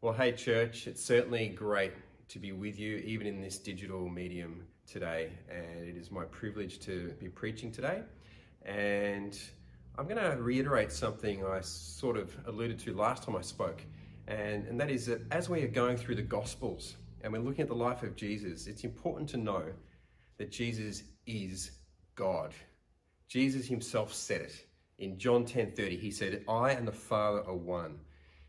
Well, hey, church, it's certainly great to be with you, even in this digital medium today. And it is my privilege to be preaching today. And I'm going to reiterate something I sort of alluded to last time I spoke. And, and that is that as we are going through the Gospels and we're looking at the life of Jesus, it's important to know that Jesus is God. Jesus himself said it. In John 10:30, he said, I and the Father are one.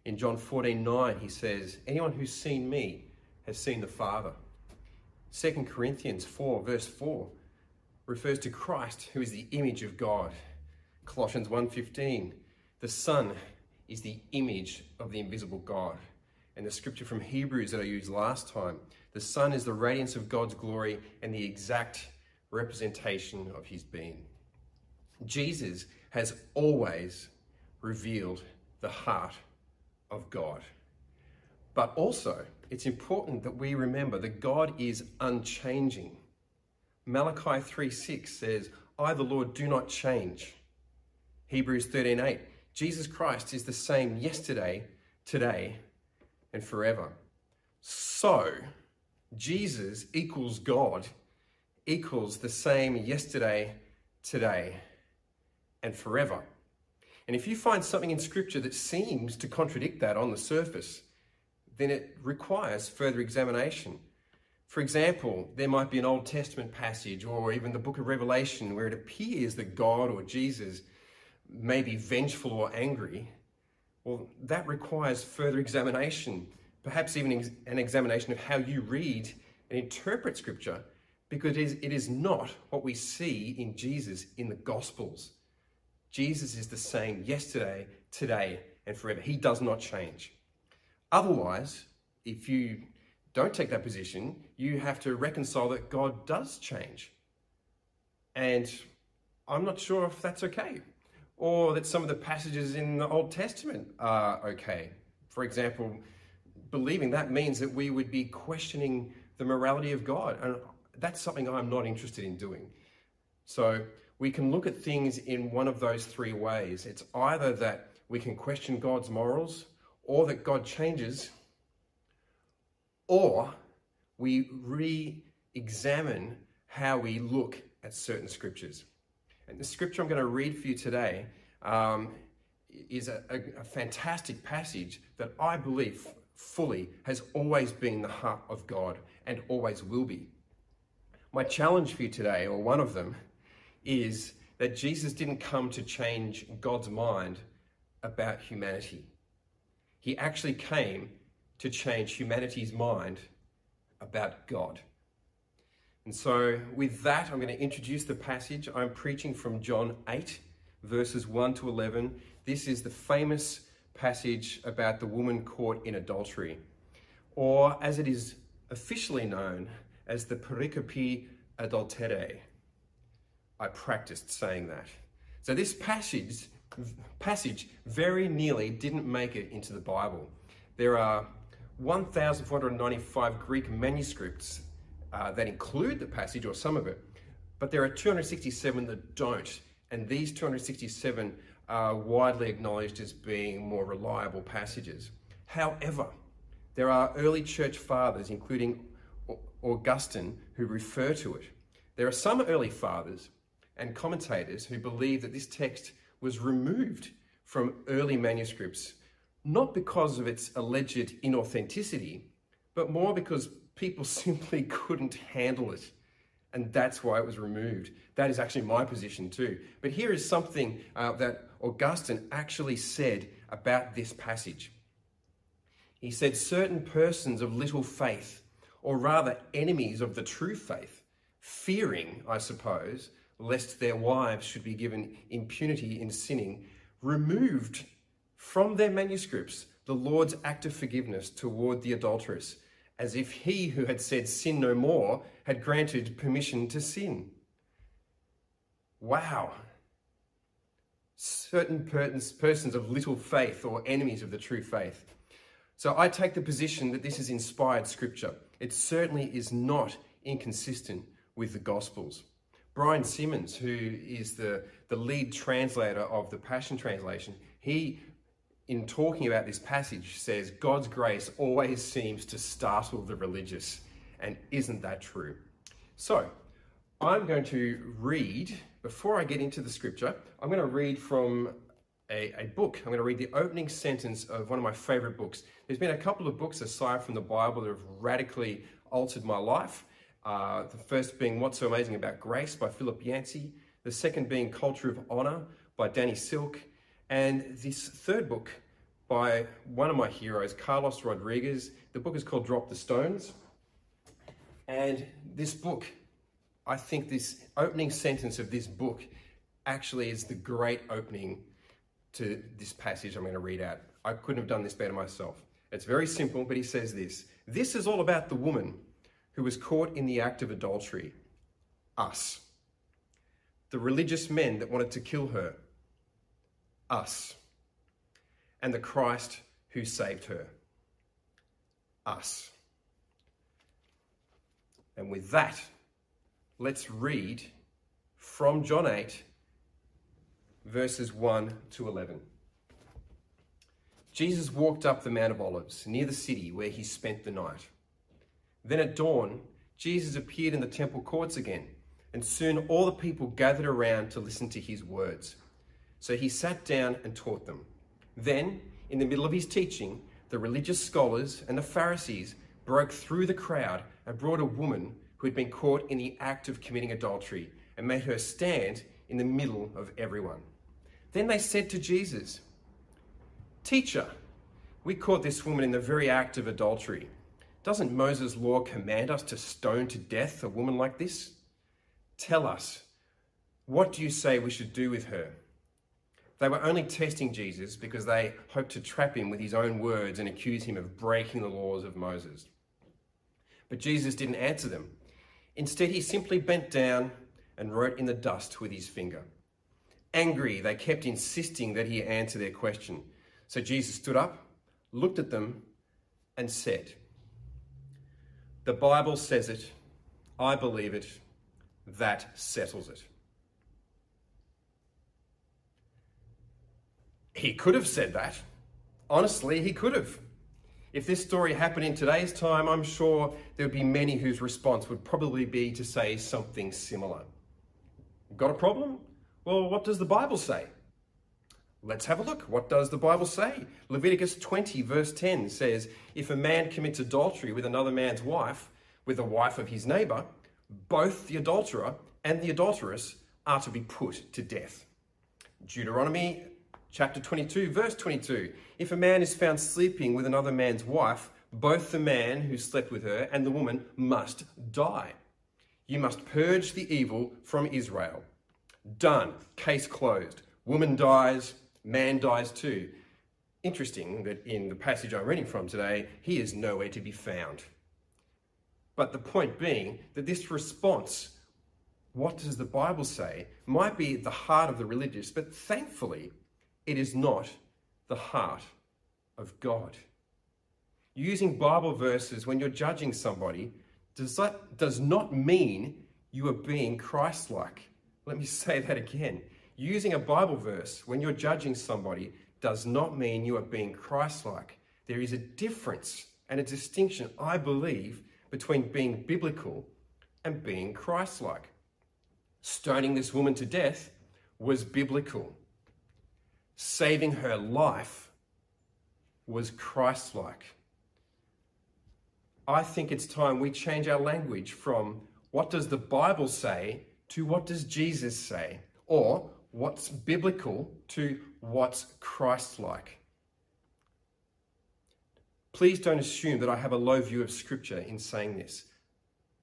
In John 14 9, he says, Anyone who's seen me has seen the Father. 2 Corinthians 4, verse 4, refers to Christ, who is the image of God. Colossians 1:15, the Son is the image of the invisible God. And the scripture from Hebrews that I used last time, the Son is the radiance of God's glory and the exact representation of his being. Jesus has always revealed the heart of God. But also, it's important that we remember that God is unchanging. Malachi 3:6 says, I, the Lord, do not change. Hebrews 13:8, Jesus Christ is the same yesterday, today, and forever. So, Jesus equals God equals the same yesterday, today, and forever. And if you find something in Scripture that seems to contradict that on the surface, then it requires further examination. For example, there might be an Old Testament passage or even the book of Revelation where it appears that God or Jesus may be vengeful or angry. Well, that requires further examination, perhaps even an examination of how you read and interpret Scripture, because it is, it is not what we see in Jesus in the Gospels. Jesus is the same yesterday, today, and forever. He does not change. Otherwise, if you don't take that position, you have to reconcile that God does change. And I'm not sure if that's okay, or that some of the passages in the Old Testament are okay. For example, believing that means that we would be questioning the morality of God. And that's something I'm not interested in doing. So we can look at things in one of those three ways. It's either that we can question God's morals, or that God changes, or we re examine how we look at certain scriptures. And the scripture I'm going to read for you today um, is a, a, a fantastic passage that I believe fully has always been the heart of God and always will be. My challenge for you today, or one of them, is that Jesus didn't come to change God's mind about humanity. He actually came to change humanity's mind about God. And so, with that, I'm going to introduce the passage. I'm preaching from John 8, verses 1 to 11. This is the famous passage about the woman caught in adultery, or as it is officially known as the pericope adulterae. I practiced saying that. So this passage, passage very nearly didn't make it into the Bible. There are 1,495 Greek manuscripts uh, that include the passage or some of it, but there are 267 that don't. And these 267 are widely acknowledged as being more reliable passages. However, there are early church fathers, including Augustine, who refer to it. There are some early fathers and commentators who believe that this text was removed from early manuscripts, not because of its alleged inauthenticity, but more because people simply couldn't handle it. And that's why it was removed. That is actually my position too. But here is something uh, that Augustine actually said about this passage. He said, Certain persons of little faith, or rather enemies of the true faith, fearing, I suppose, lest their wives should be given impunity in sinning, removed from their manuscripts the Lord's act of forgiveness toward the adulteress, as if he who had said, Sin no more, had granted permission to sin. Wow. Certain persons of little faith or enemies of the true faith. So I take the position that this is inspired scripture. It certainly is not inconsistent with the Gospels. Brian Simmons, who is the, the lead translator of the Passion Translation, he in talking about this passage, says God's grace always seems to startle the religious. And isn't that true? So, I'm going to read, before I get into the scripture, I'm going to read from a, a, book. I'm going to read the opening sentence of one of my favorite books. There's been a couple of books aside from the Bible that have radically altered my life. Uh, the first being What's So Amazing About Grace by Philip Yancey, the second being Culture of Honor by Danny Silk, and this third book by one of my heroes, Carlos Rodriguez. The book is called Drop the Stones. And this book, I think this opening sentence of this book actually is the great opening to this passage I'm going to read out. I couldn't have done this better myself. It's very simple, but he says this This is all about the woman who was caught in the act of adultery. Us. The religious men that wanted to kill her. Us. And the Christ who saved her. Us. And with that, let's read from John 8, verses 1 to 11. Jesus walked up the Mount of Olives near the city where he spent the night. Then at dawn, Jesus appeared in the temple courts again, and soon all the people gathered around to listen to his words. So he sat down and taught them. Then, in the middle of his teaching, the religious scholars and the Pharisees broke through the crowd and brought a woman who had been caught in the act of committing adultery and made her stand in the middle of everyone. Then they said to Jesus, Teacher, we caught this woman in the very act of adultery. Doesn't Moses' law command us to stone to death a woman like this? Tell us, what do you say we should do with her? They were only testing Jesus because they hoped to trap him with his own words and accuse him of breaking the laws of Moses. But Jesus didn't answer them. Instead, he simply bent down and wrote in the dust with his finger. Angry, they kept insisting that he answer their question. So Jesus stood up, looked at them, and said, The Bible says it. I believe it. That settles it. He could have said that. Honestly, he could have. If this story happened in today's time, I'm sure there would be many whose response would probably be to say something similar. Got a problem? Well, what does the Bible say? Let's have a look. What does the Bible say? Leviticus 20, verse 10 says, If a man commits adultery with another man's wife, with the wife of his neighbor, both the adulterer and the adulteress are to be put to death. Deuteronomy chapter 22, verse 22. If a man is found sleeping with another man's wife, both the man who slept with her and the woman must die. You must purge the evil from Israel. Done. Case closed. Woman dies, man dies too. Interesting that in the passage I'm reading from today, he is nowhere to be found. But the point being that this response, what does the Bible say, might be the heart of the religious, but thankfully, it is not the heart of God. Using Bible verses when you're judging somebody does, that, does not mean you are being Christ like. Let me say that again. Using a Bible verse when you're judging somebody does not mean you are being Christ like. There is a difference and a distinction, I believe, between being biblical and being Christ like. Stoning this woman to death was biblical, saving her life was Christ like. I think it's time we change our language from what does the Bible say to what does Jesus say? Or what's biblical to what's Christ like? Please don't assume that I have a low view of Scripture in saying this.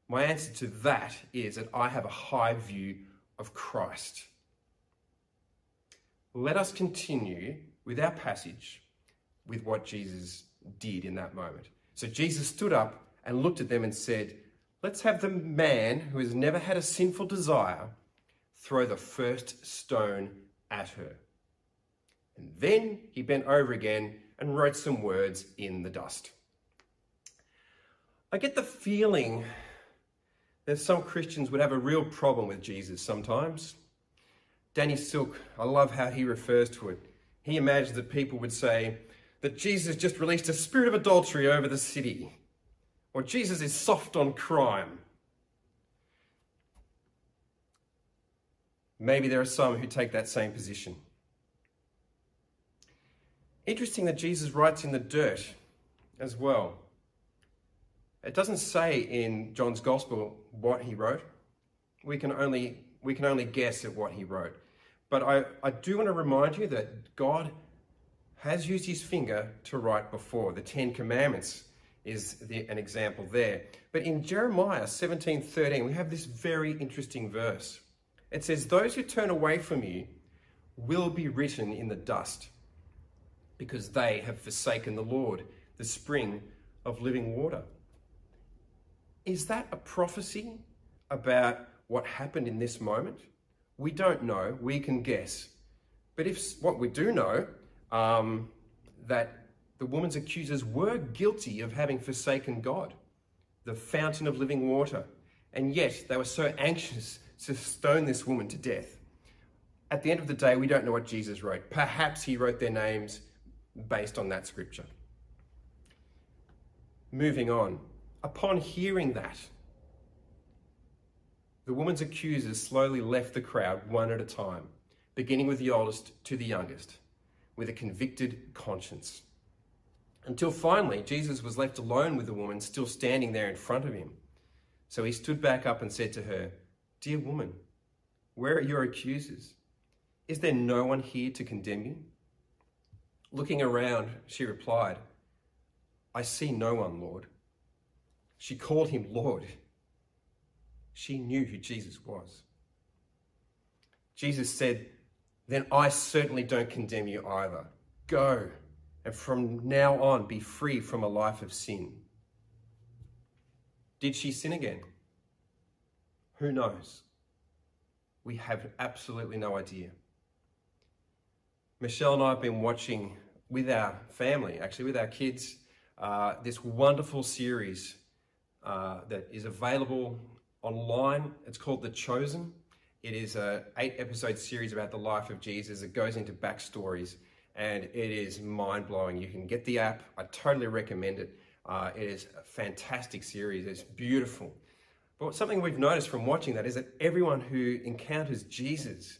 My answer to that is that I have a high view of Christ. Let us continue with our passage with what Jesus did in that moment. So Jesus stood up and looked at them and said, Let's have the man who has never had a sinful desire throw the first stone at her. And then he bent over again and wrote some words in the dust. I get the feeling that some Christians would have a real problem with Jesus sometimes. Danny Silk, I love how he refers to it. He imagines that people would say that Jesus just released a spirit of adultery over the city, or Jesus is soft on crime. Maybe there are some who take that same position. Interesting that Jesus writes in the dirt as well. It doesn't say in John's Gospel what he wrote. We can only, we can only guess at what he wrote. But I, I do want to remind you that God has used his finger to write before. The Ten Commandments is the, an example there. But in Jeremiah 17 13, we have this very interesting verse. It says, Those who turn away from you will be written in the dust, because they have forsaken the Lord, the spring of living water. Is that a prophecy about what happened in this moment? We don't know. We can guess. But if what we do know, um, that the woman's accusers were guilty of having forsaken God, the fountain of living water, and yet they were so anxious to stone this woman to death. At the end of the day, we don't know what Jesus wrote. Perhaps he wrote their names based on that scripture. Moving on. Upon hearing that, the woman's accusers slowly left the crowd one at a time, beginning with the oldest to the youngest, with a convicted conscience. Until finally, Jesus was left alone with the woman still standing there in front of him. So he stood back up and said to her, Dear woman, where are your accusers? Is there no one here to condemn you? Looking around, she replied, I see no one, Lord. She called him Lord she knew who Jesus was. Jesus said, Then I certainly don't condemn you either. Go, and from now on be free from a life of sin. Did she sin again? Who knows? We have absolutely no idea. Michelle and I have been watching with our family, actually with our kids, uh, this wonderful series uh, that is available online. It's called The Chosen. It is a eight episode series about the life of Jesus. It goes into backstories and it is mind blowing. You can get the app. I totally recommend it. Uh, it is a fantastic series. It's beautiful. But something we've noticed from watching that is that everyone who encounters Jesus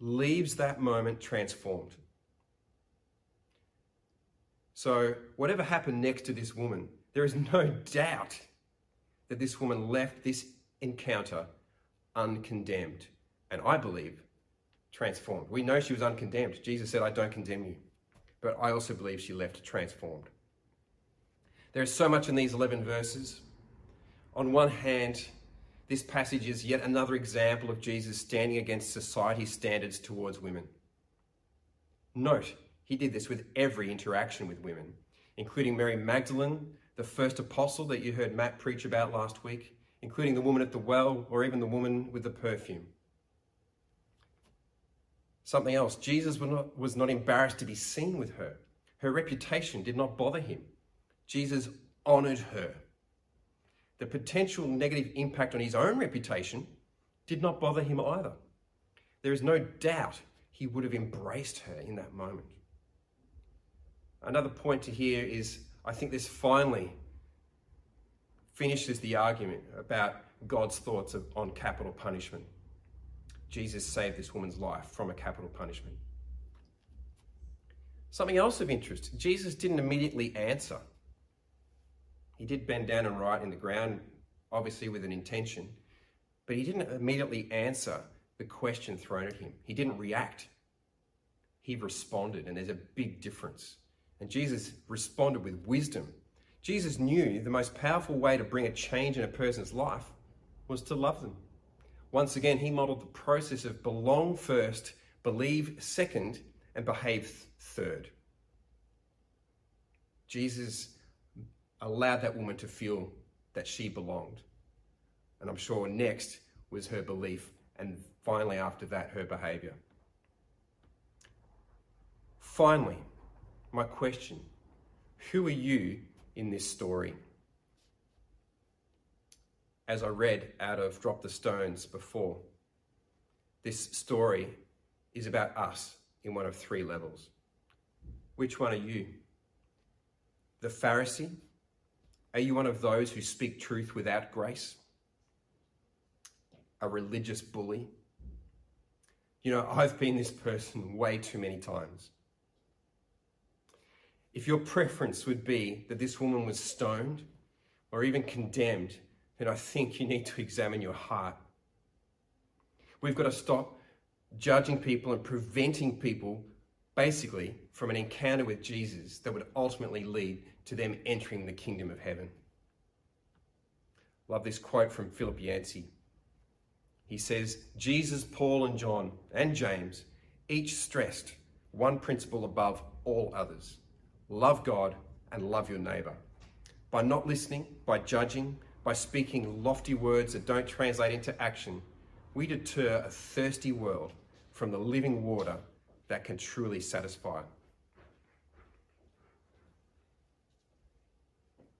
leaves that moment transformed. So, whatever happened next to this woman, there is no doubt that this woman left this encounter uncondemned. And I believe transformed. We know she was uncondemned. Jesus said, I don't condemn you. But I also believe she left transformed. There is so much in these 11 verses. On one hand, this passage is yet another example of Jesus standing against society's standards towards women. Note, he did this with every interaction with women, including Mary Magdalene, the first apostle that you heard Matt preach about last week, including the woman at the well or even the woman with the perfume. Something else, Jesus was not, embarrassed to be seen with her. Her reputation did not bother him. Jesus honored her. The potential negative impact on his own reputation did not bother him either. There is no doubt he would have embraced her in that moment. Another point to hear is I think this finally finishes the argument about God's thoughts of, on capital punishment. Jesus saved this woman's life from a capital punishment. Something else of interest Jesus didn't immediately answer. He did bend down and write in the ground, obviously with an intention, but he didn't immediately answer the question thrown at him. He didn't react. He responded, and there's a big difference. And Jesus responded with wisdom. Jesus knew the most powerful way to bring a change in a person's life was to love them. Once again, he modeled the process of belong first, believe second, and behave third. Jesus allowed that woman to feel that she belonged. And I'm sure next was her belief, and finally, after that, her behavior. Finally, my question Who are you in this story? As I read out of Drop the Stones before, this story is about us in one of three levels. Which one are you? The Pharisee? Are you one of those who speak truth without grace? A religious bully? You know, I've been this person way too many times. If your preference would be that this woman was stoned or even condemned, then I think you need to examine your heart. We've got to stop judging people and preventing people basically from an encounter with Jesus that would ultimately lead to them entering the kingdom of heaven. Love this quote from Philip Yancey. He says, Jesus, Paul, and John, and James each stressed one principle above all others love God and love your neighbor. By not listening, by judging, by speaking lofty words that don't translate into action, we deter a thirsty world from the living water that can truly satisfy.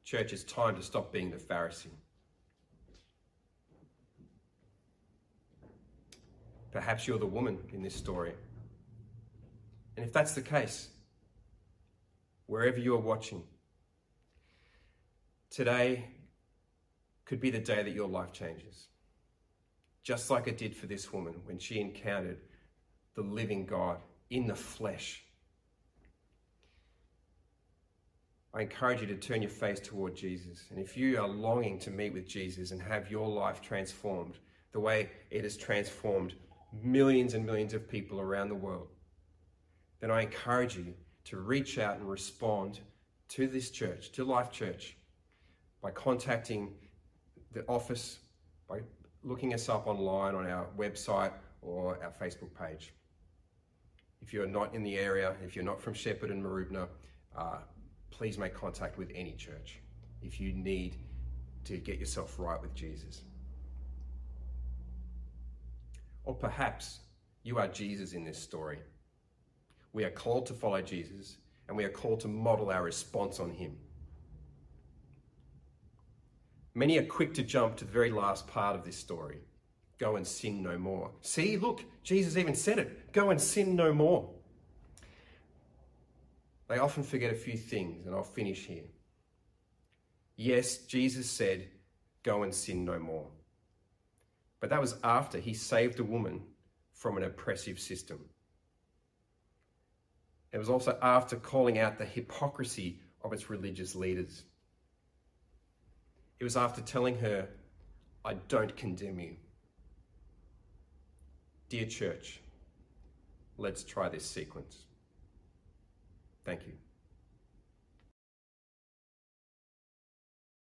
Church, it's time to stop being the Pharisee. Perhaps you're the woman in this story. And if that's the case, wherever you are watching, today could be the day that your life changes. Just like it did for this woman when she encountered the living God in the flesh. I encourage you to turn your face toward Jesus. And if you are longing to meet with Jesus and have your life transformed the way it has transformed millions and millions of people around the world, then I encourage you to reach out and respond to this church, to Life Church, by contacting the office, by looking us up online on our website or our Facebook page. If you're not in the area, if you're not from Shepherd and Mooroopna, uh, please make contact with any church if you need to get yourself right with Jesus. Or perhaps you are Jesus in this story. We are called to follow Jesus and we are called to model our response on him. Many are quick to jump to the very last part of this story go and sin no more. See, look, Jesus even said it go and sin no more. They often forget a few things, and I'll finish here. Yes, Jesus said, Go and sin no more. But that was after he saved a woman from an oppressive system. It was also after calling out the hypocrisy of its religious leaders. It was after telling her, I don't condemn you. Dear church, let's try this sequence. Thank you.